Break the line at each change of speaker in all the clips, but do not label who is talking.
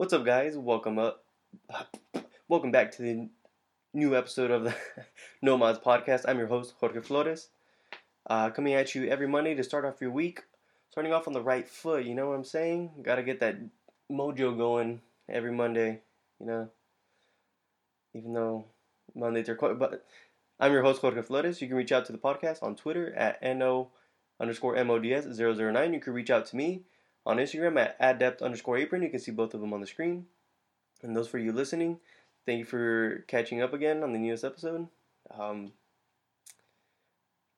What's up, guys? Welcome up. Welcome back to the new episode of the No Mods podcast. I'm your host, Jorge Flores. Uh, coming at you every Monday to start off your week. Starting off on the right foot, you know what I'm saying? Gotta get that mojo going every Monday, you know? Even though Mondays are quite. But I'm your host, Jorge Flores. You can reach out to the podcast on Twitter at NO underscore MODS009. You can reach out to me on Instagram at adept underscore apron. You can see both of them on the screen. And those for you listening, thank you for catching up again on the newest episode. Um,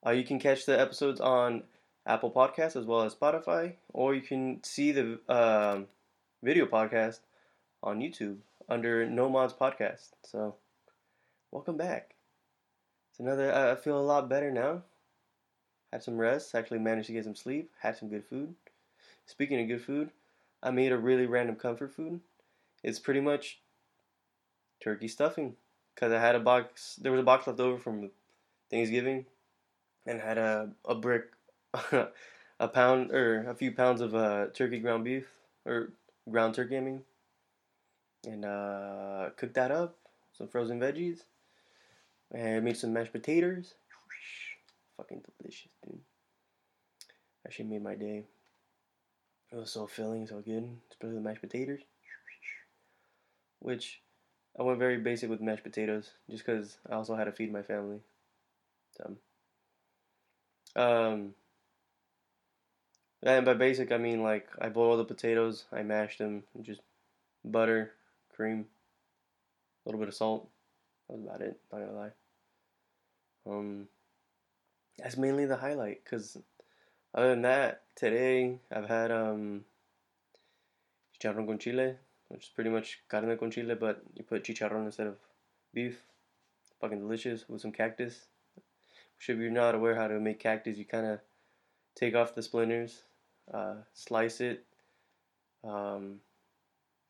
uh, you can catch the episodes on Apple Podcasts as well as Spotify, or you can see the uh, video podcast on YouTube under No Mods Podcast. So, welcome back. It's another. I feel a lot better now. Had some rest. Actually managed to get some sleep. Had some good food. Speaking of good food, I made a really random comfort food. It's pretty much turkey stuffing because I had a box. There was a box left over from Thanksgiving, and had a a brick, a pound or a few pounds of uh, turkey ground beef or ground turkey. I mean, and uh, cooked that up. Some frozen veggies, and made some mashed potatoes. Fucking delicious, dude. Actually made my day. It was so filling, so good, especially the mashed potatoes. Which I went very basic with mashed potatoes, just because I also had to feed my family. So, um, and by basic I mean like I boiled the potatoes, I mashed them, just butter, cream, a little bit of salt. That was about it. Not gonna lie. Um, that's mainly the highlight, cause other than that, today I've had um chicharrón con chile, which is pretty much carne con chile, but you put chicharrón instead of beef. Fucking delicious with some cactus. Which if you're not aware how to make cactus, you kind of take off the splinters, uh, slice it, um,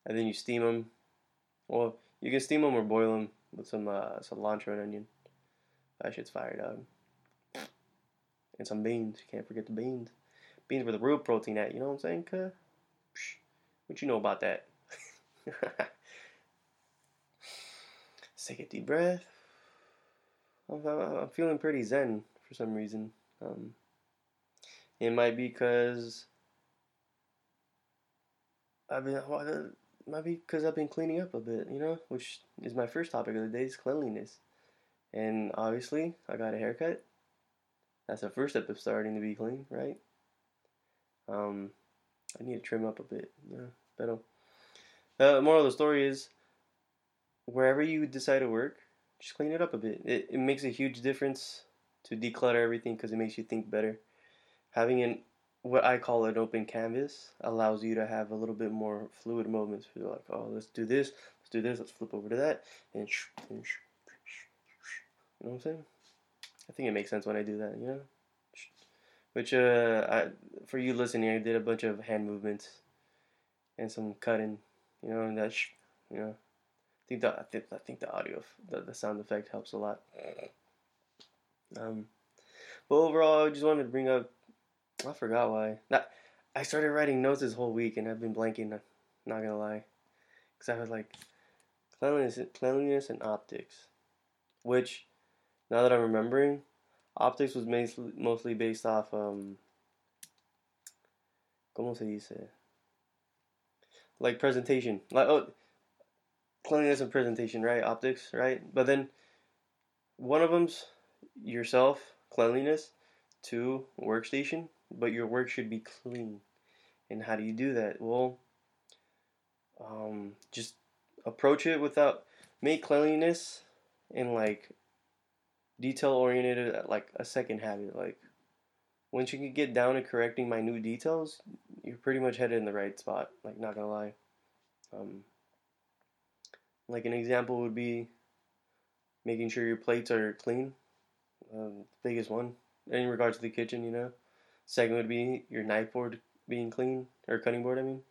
and then you steam them. Well, you can steam them or boil them with some uh, cilantro and onion. That shit's fire, dog and some beans. You can't forget the beans. Beans were the real protein at, you know what I'm saying, cuh? What you know about that? take a deep breath. I'm, feeling pretty zen for some reason. Um, it might be because I've been, it might be because I've been cleaning up a bit, you know, which is my first topic of the day is cleanliness. And obviously, I got a haircut. That's the first step of starting to be clean, right? Um, I need to trim up a bit. Yeah, but uh, moral of the story is, wherever you decide to work, just clean it up a bit. It, it makes a huge difference to declutter everything because it makes you think better. Having an what I call an open canvas allows you to have a little bit more fluid moments. Feel like, oh, let's do this, let's do this, let's flip over to that, and, and you know what I'm saying? I think it makes sense when I do that, you know. Which, uh, I, for you listening, I did a bunch of hand movements and some cutting, you know, and that, sh- you know, I think the I think, I think the audio, the, the sound effect helps a lot. Um, but overall, I just wanted to bring up. I forgot why. I started writing notes this whole week, and I've been blanking. Not gonna lie, because I was like cleanliness, cleanliness and optics, which now that I'm remembering, optics was mostly based off um. ¿Cómo se dice? Like presentation, like oh, cleanliness and presentation, right? Optics, right? But then one of them's yourself, cleanliness. Two, workstation, but your work should be clean. And how do you do that? Well, um, just approach it without make cleanliness and like detail oriented like a second habit. Like once you can get down to correcting minute details, you're pretty much headed in the right spot. Like not gonna lie. Um, like an example would be making sure your plates are clean. Um, biggest one in regards to the kitchen, you know. Second would be your knife board being clean or cutting board. I mean,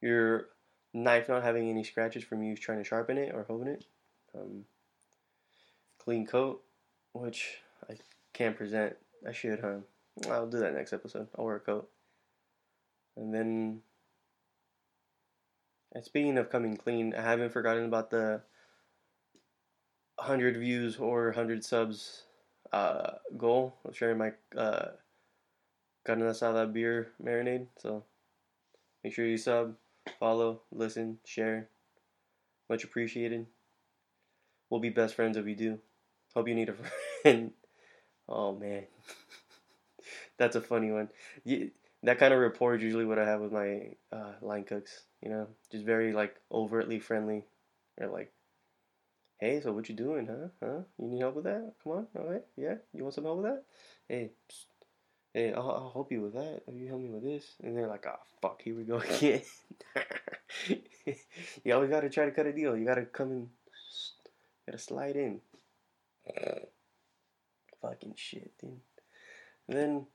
your knife not having any scratches from you trying to sharpen it or holding it. Um, clean coat which I can't present. I should, huh? I'll do that next episode. I'll wear a coat. And then And speaking of coming clean, I haven't forgotten about the 100 views or 100 subs uh, goal of sharing my uh, carne asada beer marinade. So make sure you sub, follow, listen, share. Much appreciated. We'll be best friends if you do. Hope you need a friend. Oh man, that's a funny one. You, that kind of rapport is usually what I have with my uh, line cooks. You know, just very like overtly friendly. They're like, "Hey, so what you doing, huh? Huh? You need help with that? Come on, all right, yeah. You want some help with that? Hey, psst. hey, I'll, I'll help you with that. You help me with this." And they're like, "Oh fuck, here we go again." you always gotta try to cut a deal. You gotta come in, gotta slide in. Uh, fucking shit, dude. And then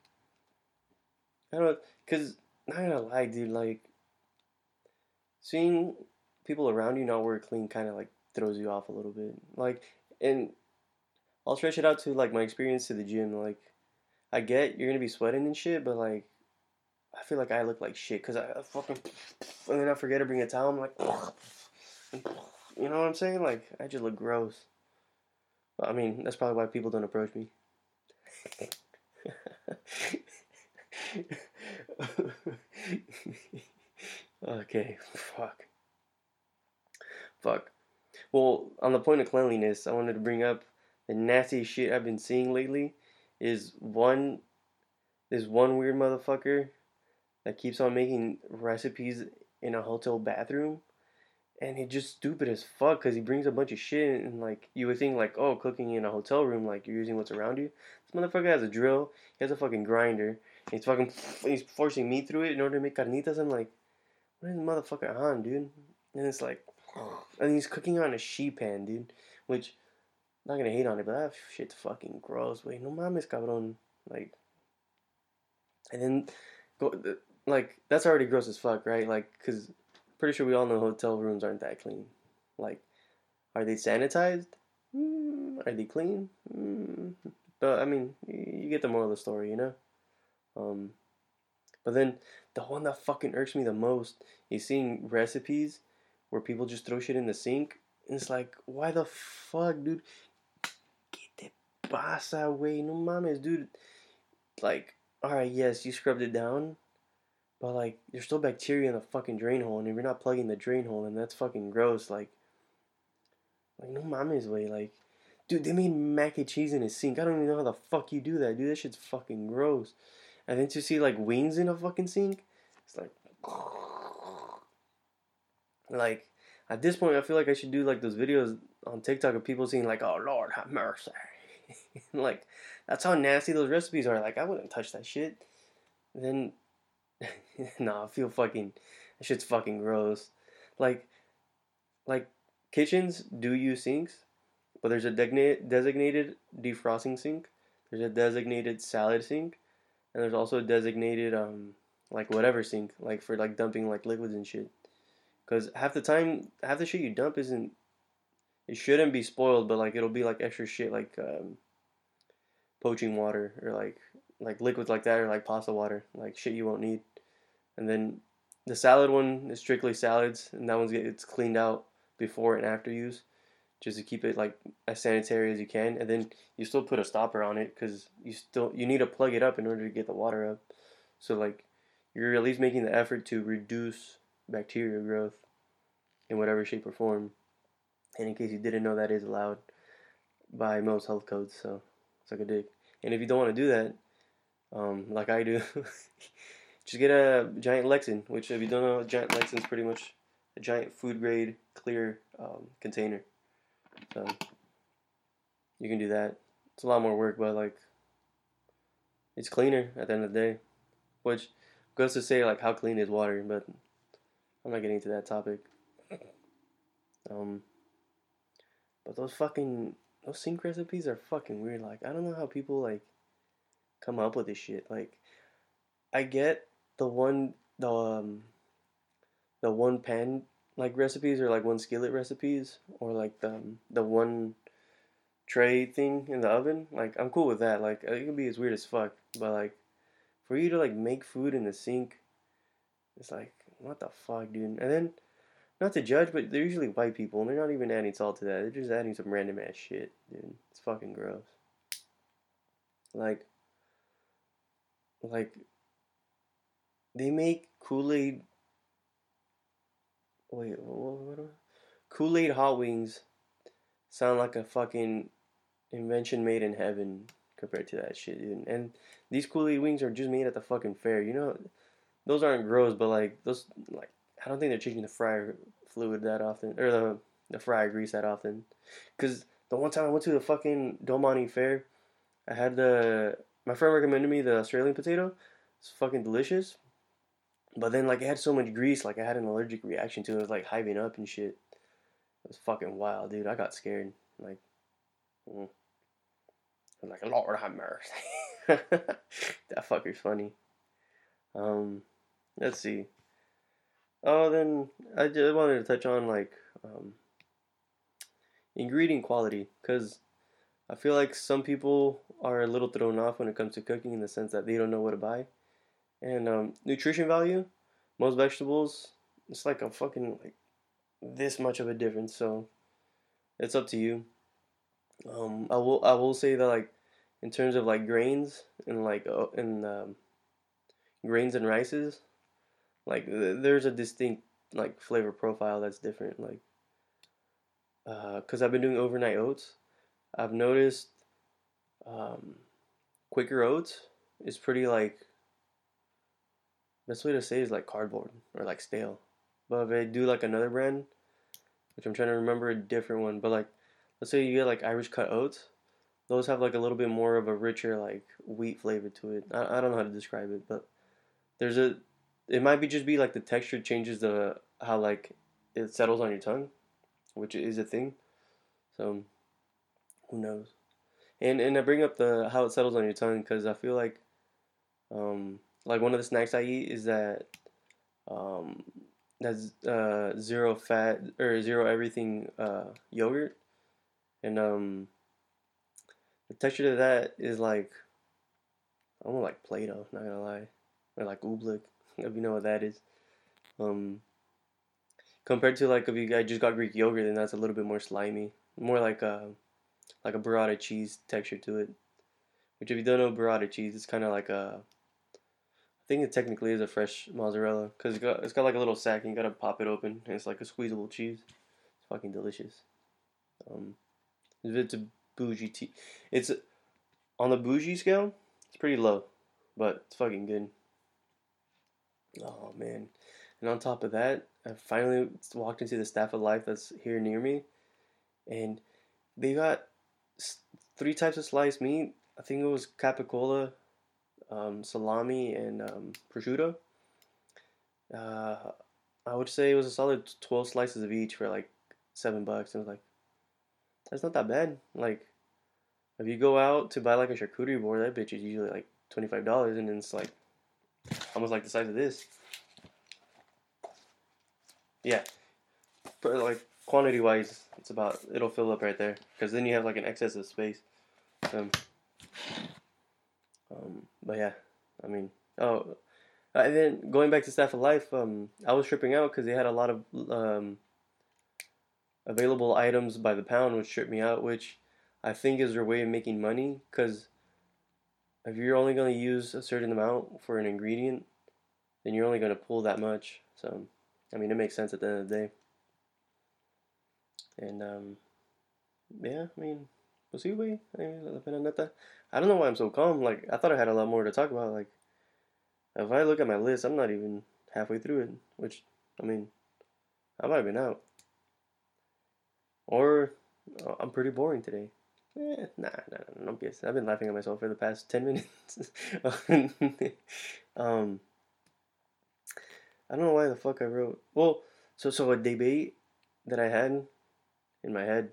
I don't know, cause not gonna lie, dude. Like seeing people around you not wear clean kind of like throws you off a little bit. Like, and I'll stretch it out to like my experience to the gym. Like, I get you're gonna be sweating and shit, but like, I feel like I look like shit because I fucking and then I forget to bring a towel. I'm like, you know what I'm saying? Like, I just look gross. I mean, that's probably why people don't approach me. okay, fuck. Fuck. Well, on the point of cleanliness, I wanted to bring up the nasty shit I've been seeing lately. Is one, this one weird motherfucker that keeps on making recipes in a hotel bathroom and it's just stupid as fuck because he brings a bunch of shit and like you would think like oh cooking in a hotel room like you're using what's around you. This motherfucker has a drill. He has a fucking grinder. He's fucking he's forcing meat through it in order to make carnitas. I'm like what is the motherfucker on dude? And it's like and he's cooking on a sheet pan dude which I'm not gonna hate on it but that shit's fucking gross wait no mames cabrón. Like and then go like that's already gross as fuck right? Like because pretty sure we all know hotel rooms aren't that clean. Like, are they sanitized? Mm, are they clean? Mm. But I mean, you get the moral of the story, you know. Um, but then the one that fucking irks me the most is seeing recipes where people just throw shit in the sink, and it's like, why the fuck, dude? Get the pasa away, no mames, dude. Like, all right, yes, you scrubbed it down, but like, there's still bacteria in the fucking drain hole, and if you're not plugging the drain hole, then that's fucking gross. Like, like no mama's way. Like, dude, they made mac and cheese in a sink. I don't even know how the fuck you do that, dude. That shit's fucking gross. And then to see like wings in a fucking sink, it's like, like at this point, I feel like I should do like those videos on TikTok of people saying like, "Oh Lord, have mercy." like, that's how nasty those recipes are. Like, I wouldn't touch that shit. Then nah, I feel fucking. That shit's fucking gross. Like, like kitchens do use sinks, but there's a designated defrosting sink. There's a designated salad sink, and there's also a designated um like whatever sink like for like dumping like liquids and shit. Cause half the time, half the shit you dump isn't. It shouldn't be spoiled, but like it'll be like extra shit like um, poaching water or like like liquids like that or like pasta water, like shit you won't need. And then the salad one is strictly salads, and that one's gets cleaned out before and after use, just to keep it like as sanitary as you can. And then you still put a stopper on it because you still you need to plug it up in order to get the water up. So like you're at least making the effort to reduce bacteria growth in whatever shape or form. And in case you didn't know, that is allowed by most health codes. So it's like a dick. And if you don't want to do that, um, like I do. just get a giant Lexan, which if you don't know, giant Lexan is pretty much a giant food grade clear um, container. So you can do that. It's a lot more work, but like it's cleaner at the end of the day. Which goes to say like how clean is water, but I'm not getting into that topic. Um, but those fucking those sink recipes are fucking weird. Like I don't know how people like come up with this shit. Like I get the one the um, the one pan like recipes or like one skillet recipes or like the um, the one tray thing in the oven. Like I'm cool with that. Like it can be as weird as fuck, but like for you to like make food in the sink, it's like what the fuck, dude. And then not to judge, but they're usually white people, and they're not even adding salt to that. They're just adding some random ass shit, dude. It's fucking gross. Like, like, they make Kool Aid. Wait, what? what, Kool Aid hot wings sound like a fucking invention made in heaven compared to that shit, dude. And these Kool Aid wings are just made at the fucking fair. You know, those aren't gross, but like those, like I don't think they're changing the fryer fluid that often or the the fryer grease that often. Cause the one time I went to the fucking Domani fair, I had the my friend recommended me the Australian potato. It's fucking delicious. But then like it had so much grease, like I had an allergic reaction to it. It was like hiving up and shit. It was fucking wild, dude. I got scared. Like, mm. I was like, Lord have mercy. that fucker's funny. Um, let's see. Oh, then I just wanted to touch on like um, ingredient quality because I feel like some people are a little thrown off when it comes to cooking in the sense that they don't know what to buy. And um, nutrition value, most vegetables, it's like a fucking like this much of a difference. So it's up to you. Um, I will I will say that like in terms of like grains and like uh, and um, grains and rices, like there's a distinct like flavor profile that's different. Like, uh, cause I've been doing overnight oats, I've noticed, um, Quaker oats is pretty like. Best way to say is like cardboard or like stale. But if they do like another brand, which I'm trying to remember a different one, but like, let's say you get like Irish cut oats, those have like a little bit more of a richer like wheat flavor to it. I, I don't know how to describe it, but there's a it might be just be like the texture changes the how like it settles on your tongue, which is a thing. So who knows? And and I bring up the how it settles on your tongue because I feel like um like one of the snacks I eat is that um that's uh zero fat or zero everything uh yogurt and um the texture of that is like almost like Play-Doh, not gonna lie, or like oobleck if you know what that is. Um, compared to like if you guys just got Greek yogurt, then that's a little bit more slimy, more like a like a burrata cheese texture to it. Which if you don't know burrata cheese, it's kind of like a I think it technically is a fresh mozzarella because it's got, it's got like a little sack and you gotta pop it open and it's like a squeezable cheese. It's fucking delicious. Um, it's a bougie tea. It's on the bougie scale. It's pretty low, but it's fucking good. Oh man. And on top of that, I finally walked into the staff of life that's here near me. And they got three types of sliced meat. I think it was capicola, um, salami, and um, prosciutto. Uh, I would say it was a solid 12 slices of each for like seven bucks. And I was like, that's not that bad. Like, if you go out to buy like a charcuterie board, that bitch is usually like $25 and then it's like almost like the size of this. Yeah, but like quantity wise, it's about it'll fill up right there because then you have like an excess of space. Um, um, but yeah, I mean, oh, and then going back to Staff of Life, um, I was tripping out because they had a lot of um, available items by the pound, which tripped me out. Which I think is their way of making money because if you're only going to use a certain amount for an ingredient, then you're only going to pull that much. So, I mean, it makes sense at the end of the day. And, um, yeah, I mean, posible. I don't know why I'm so calm. Like, I thought I had a lot more to talk about. Like, if I look at my list, I'm not even halfway through it. Which, I mean, I might have been out. Or uh, I'm pretty boring today. Eh, nah, nah, nah, don't be. I've been laughing at myself for the past ten minutes. um, I don't know why the fuck I wrote. Well, so so a debate that I had in my head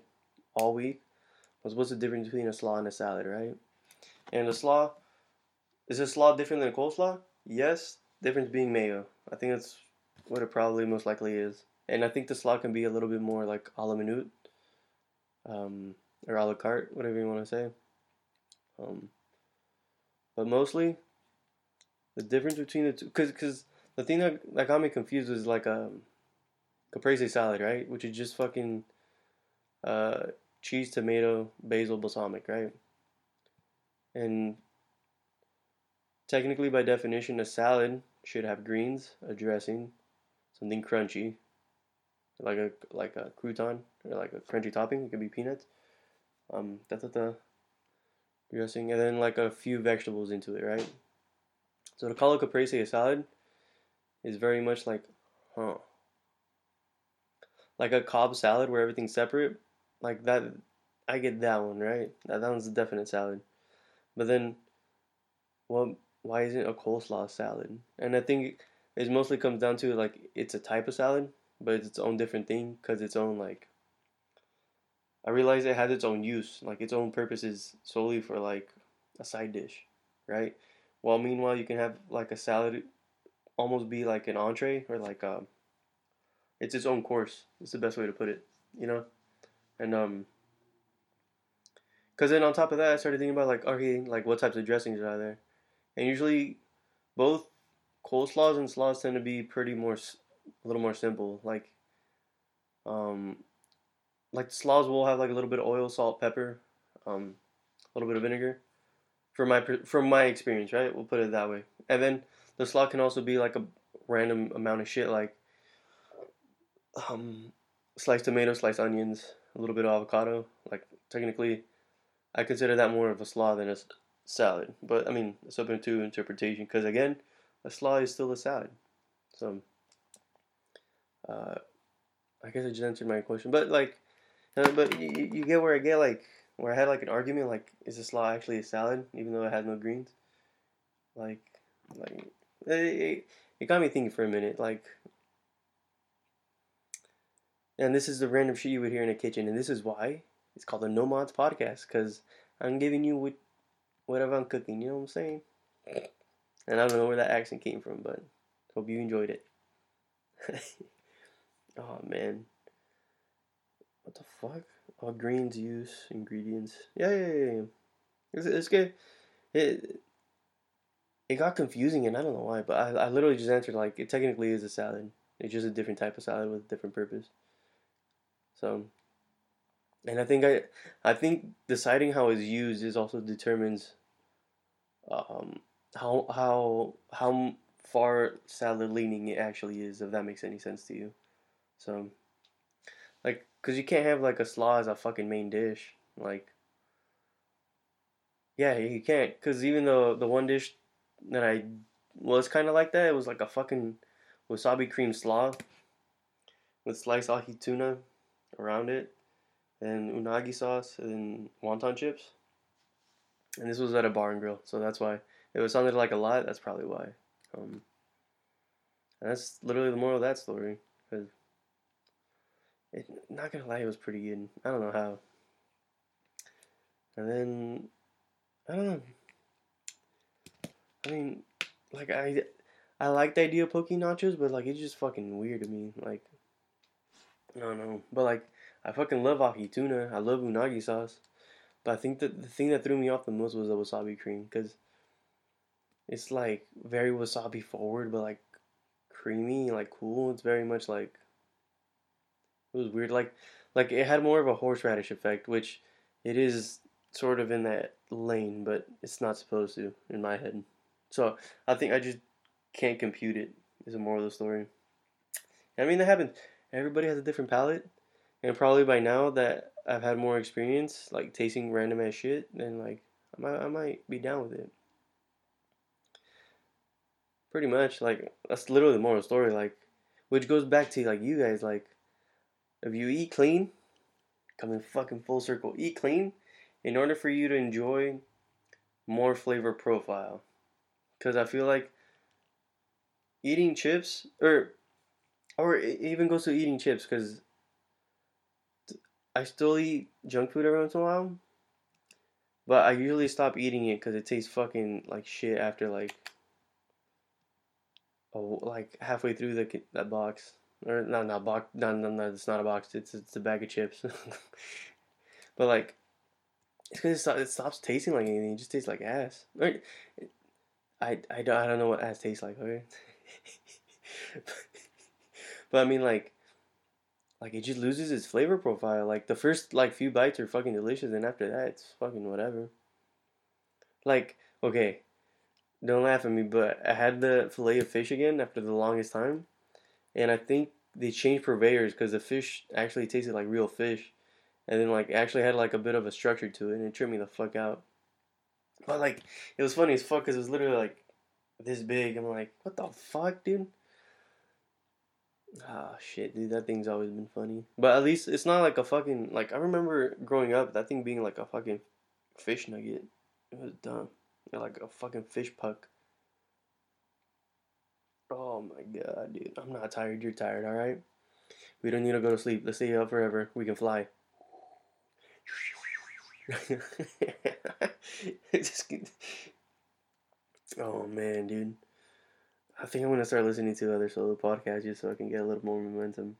all week was what's the difference between a slaw and a salad, right? And a slaw is a slaw different than a coleslaw? Yes. Difference being mayo. I think that's what it probably most likely is. And I think the slaw can be a little bit more like a la minute. Um, or a la carte, whatever you want to say. Um, but mostly, the difference between the two, because because the thing that, that got me confused was like a caprese salad, right? Which is just fucking uh, cheese, tomato, basil, balsamic, right? And technically, by definition, a salad should have greens, a dressing, something crunchy, like a like a crouton or like a crunchy topping. It could be peanuts. Um, da da. Dressing and then like a few vegetables into it, right? So to call a caprese a salad is very much like, huh, like a Cobb salad where everything's separate, like that. I get that one right. That that one's a definite salad. But then, well, why isn't a coleslaw salad? And I think it mostly comes down to like it's a type of salad, but it's its own different thing because its own like. I realize it has its own use, like its own purposes solely for like a side dish, right? While meanwhile you can have like a salad, almost be like an entree or like a. It's its own course. It's the best way to put it, you know, and um. Cause then on top of that, I started thinking about like okay, like what types of dressings are there, and usually, both coleslaws and slaws tend to be pretty more a little more simple. Like, um, like slaws will have like a little bit of oil, salt, pepper, um, a little bit of vinegar. For my from my experience, right? We'll put it that way. And then the slaw can also be like a random amount of shit, like um, sliced tomatoes, sliced onions, a little bit of avocado. Like technically, I consider that more of a slaw than a salad. But I mean, it's open to interpretation because again, a slaw is still a salad. So uh, I guess I just answered my question, but like, uh, but you, you get where I get like where I had like an argument like, is a slaw actually a salad even though it has no greens? Like, like it, it, it got me thinking for a minute. Like, and this is the random shit you would hear in a kitchen, and this is why it's called the No Mods Podcast because I'm giving you what whatever I'm cooking. You know what I'm saying? And I don't know where that accent came from, but hope you enjoyed it. Oh man. What the fuck? All greens use ingredients. Yeah, yeah, yeah. yeah. It's, it's good. It it got confusing and I don't know why, but I, I literally just answered like it technically is a salad. It's just a different type of salad with a different purpose. So and I think I I think deciding how it's used is also determines um how how how far salad leaning it actually is if that makes any sense to you. So, like, cause you can't have like a slaw as a fucking main dish. Like, yeah, you can't. Cause even though the one dish that I was kind of like that, it was like a fucking wasabi cream slaw with sliced ahi tuna around it, and unagi sauce and wonton chips. And this was at a bar and grill, so that's why it was sounded like a lot. That's probably why. Um, that's literally the moral of that story. Cause it, not gonna lie, it was pretty good. I don't know how. And then, I don't know. I mean, like I, I like the idea of poke nachos, but like it's just fucking weird to me. Like, I don't know, but like I fucking love ahi tuna. I love unagi sauce, but I think that the thing that threw me off the most was the wasabi cream because it's like very wasabi forward, but like creamy, like cool. It's very much like it was weird. Like like it had more of a horseradish effect, which it is sort of in that lane, but it's not supposed to in my head. So I think I just can't compute it. Is a more of the story. I mean, that happens. Everybody has a different palate, and probably by now that I've had more experience, like tasting random ass shit, then like I might I might be down with it. Pretty much, like that's literally the moral story. Like, which goes back to like you guys, like if you eat clean, coming fucking full circle, eat clean in order for you to enjoy more flavor profile. Because I feel like eating chips, or or it even goes to eating chips, because I still eat junk food every once in a while, but I usually stop eating it because it tastes fucking like shit after like oh like halfway through the that box or no, not box. No, no, no, it's not a box. It's it's a bag of chips. but like, it's because it, it, stops tasting like anything. It just tastes like ass. I, I, I don't, I don't know what ass tastes like. Okay. but I mean, like, like it just loses its flavor profile. Like the first like few bites are fucking delicious, and after that it's fucking whatever. Like okay, don't laugh at me, but I had the fillet of fish again after the longest time, and I think they changed purveyors because the fish actually tasted like real fish, and then like actually had like a bit of a structure to it, and it tripped me the fuck out. But like it was funny as fuck because it was literally like this big. I'm like, what the fuck, dude? Ah, shit, dude, that thing's always been funny. But at least it's not like a fucking like I remember growing up that thing being like a fucking fish nugget. It was dumb. like a fucking fish puck. Oh my god, dude. I'm not tired. You're tired, alright? We don't need to go to sleep. Let's stay up forever. We can fly. Just, oh man, dude. I think I'm gonna start listening to other solo podcasts just so I can get a little more momentum.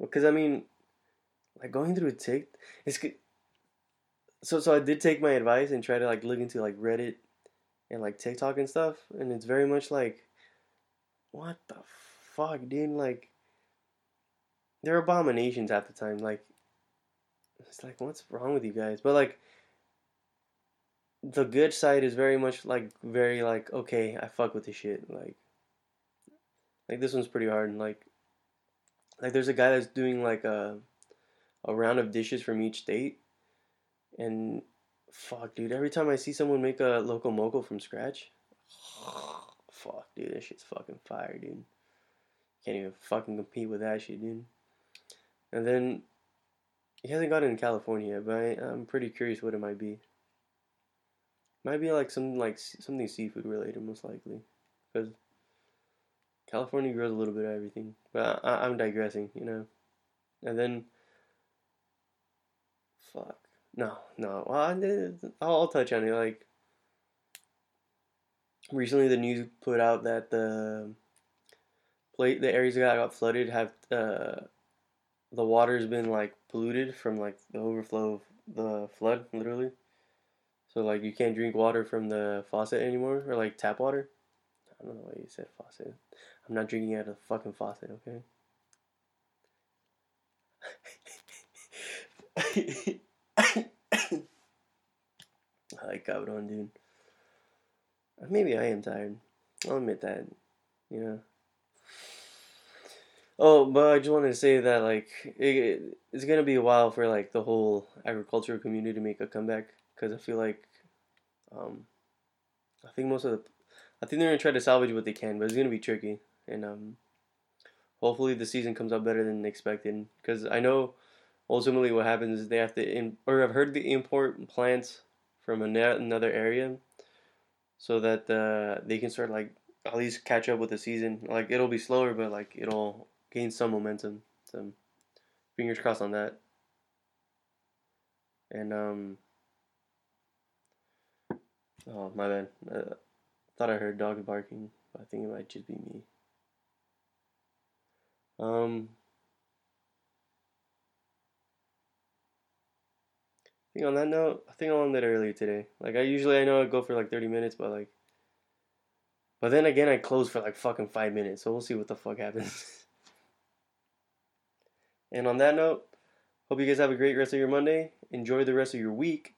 Because I mean, like going through a tick, it's good. So so I did take my advice and try to like look into like Reddit and like TikTok and stuff, and it's very much like, what the fuck, dude? Like, they're abominations half the time. Like, it's like, what's wrong with you guys? But like, the good side is very much like very like okay, I fuck with this shit. Like, like this one's pretty hard. And like, like there's a guy that's doing like a a round of dishes from each state, and fuck, dude. Every time I see someone make a loco moco from scratch, fuck, dude, this shit's fucking fire, dude. Can't even fucking compete with that shit, dude. And then he hasn't got it in California, but I, I'm pretty curious what it might be. Might be like some like something seafood related, most likely, because California grows a little bit of everything. But I, I'm digressing, you know. And then, fuck, no, no. Well, I'll, I'll touch on it. Like recently, the news put out that the plate, the areas that got flooded have uh, the water's been like polluted from like the overflow of the flood, literally. So like you can't drink water from the faucet anymore or like tap water. I don't know why you said faucet. I'm not drinking out of the fucking faucet, okay? I like cabron, dude. Maybe I am tired. I'll admit that. You know. Oh, but I just wanted to say that like it, it's gonna be a while for like the whole agricultural community to make a comeback because I feel like um, I think most of the I think they're gonna try to salvage what they can, but it's gonna be tricky. And um, hopefully the season comes out better than expected. Because I know ultimately what happens is they have to in, or I've heard they import plants from another area so that uh, they can start like at least catch up with the season. Like it'll be slower, but like it'll gain some momentum. So fingers crossed on that. And um, Oh, my bad. Uh, thought I heard dogs barking, but I think it might just be me. Um, I think on that note, I think I'll end it earlier today. Like I usually, I know I go for like thirty minutes, but like, but then again, I close for like fucking five minutes. So we'll see what the fuck happens. and on that note, hope you guys have a great rest of your Monday. Enjoy the rest of your week.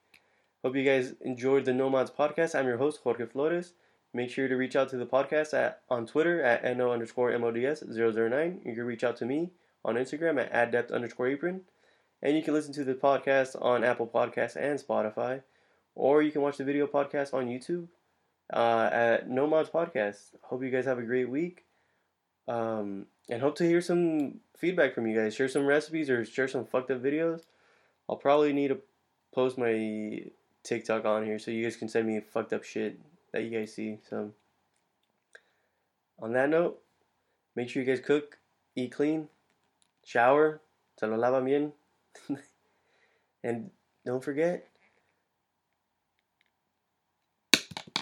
Hope you guys enjoyed the No Mods podcast. I'm your host, Jorge Flores. Make sure to reach out to the podcast at on Twitter at no underscore mods 009. You can reach out to me on Instagram at adept underscore apron. And you can listen to the podcast on Apple Podcasts and Spotify. Or you can watch the video podcast on YouTube uh, at No Mods Podcast. Hope you guys have a great week. Um, and hope to hear some feedback from you guys. Share some recipes or share some fucked up videos. I'll probably need to post my TikTok on here so you guys can send me fucked up shit that you guys see. So, on that note, make sure you guys cook, eat clean, shower, se lo lava bien, and don't forget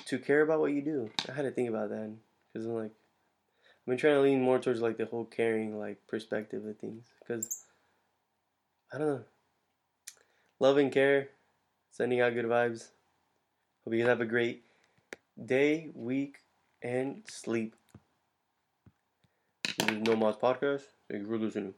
to care about what you do. I had to think about that because I'm like, I've been trying to lean more towards like the whole caring like perspective of things because I don't know, love and care Sending out good vibes. Hope you guys have a great day, week, and sleep. This is No Mods Podcast. Thank you for listening.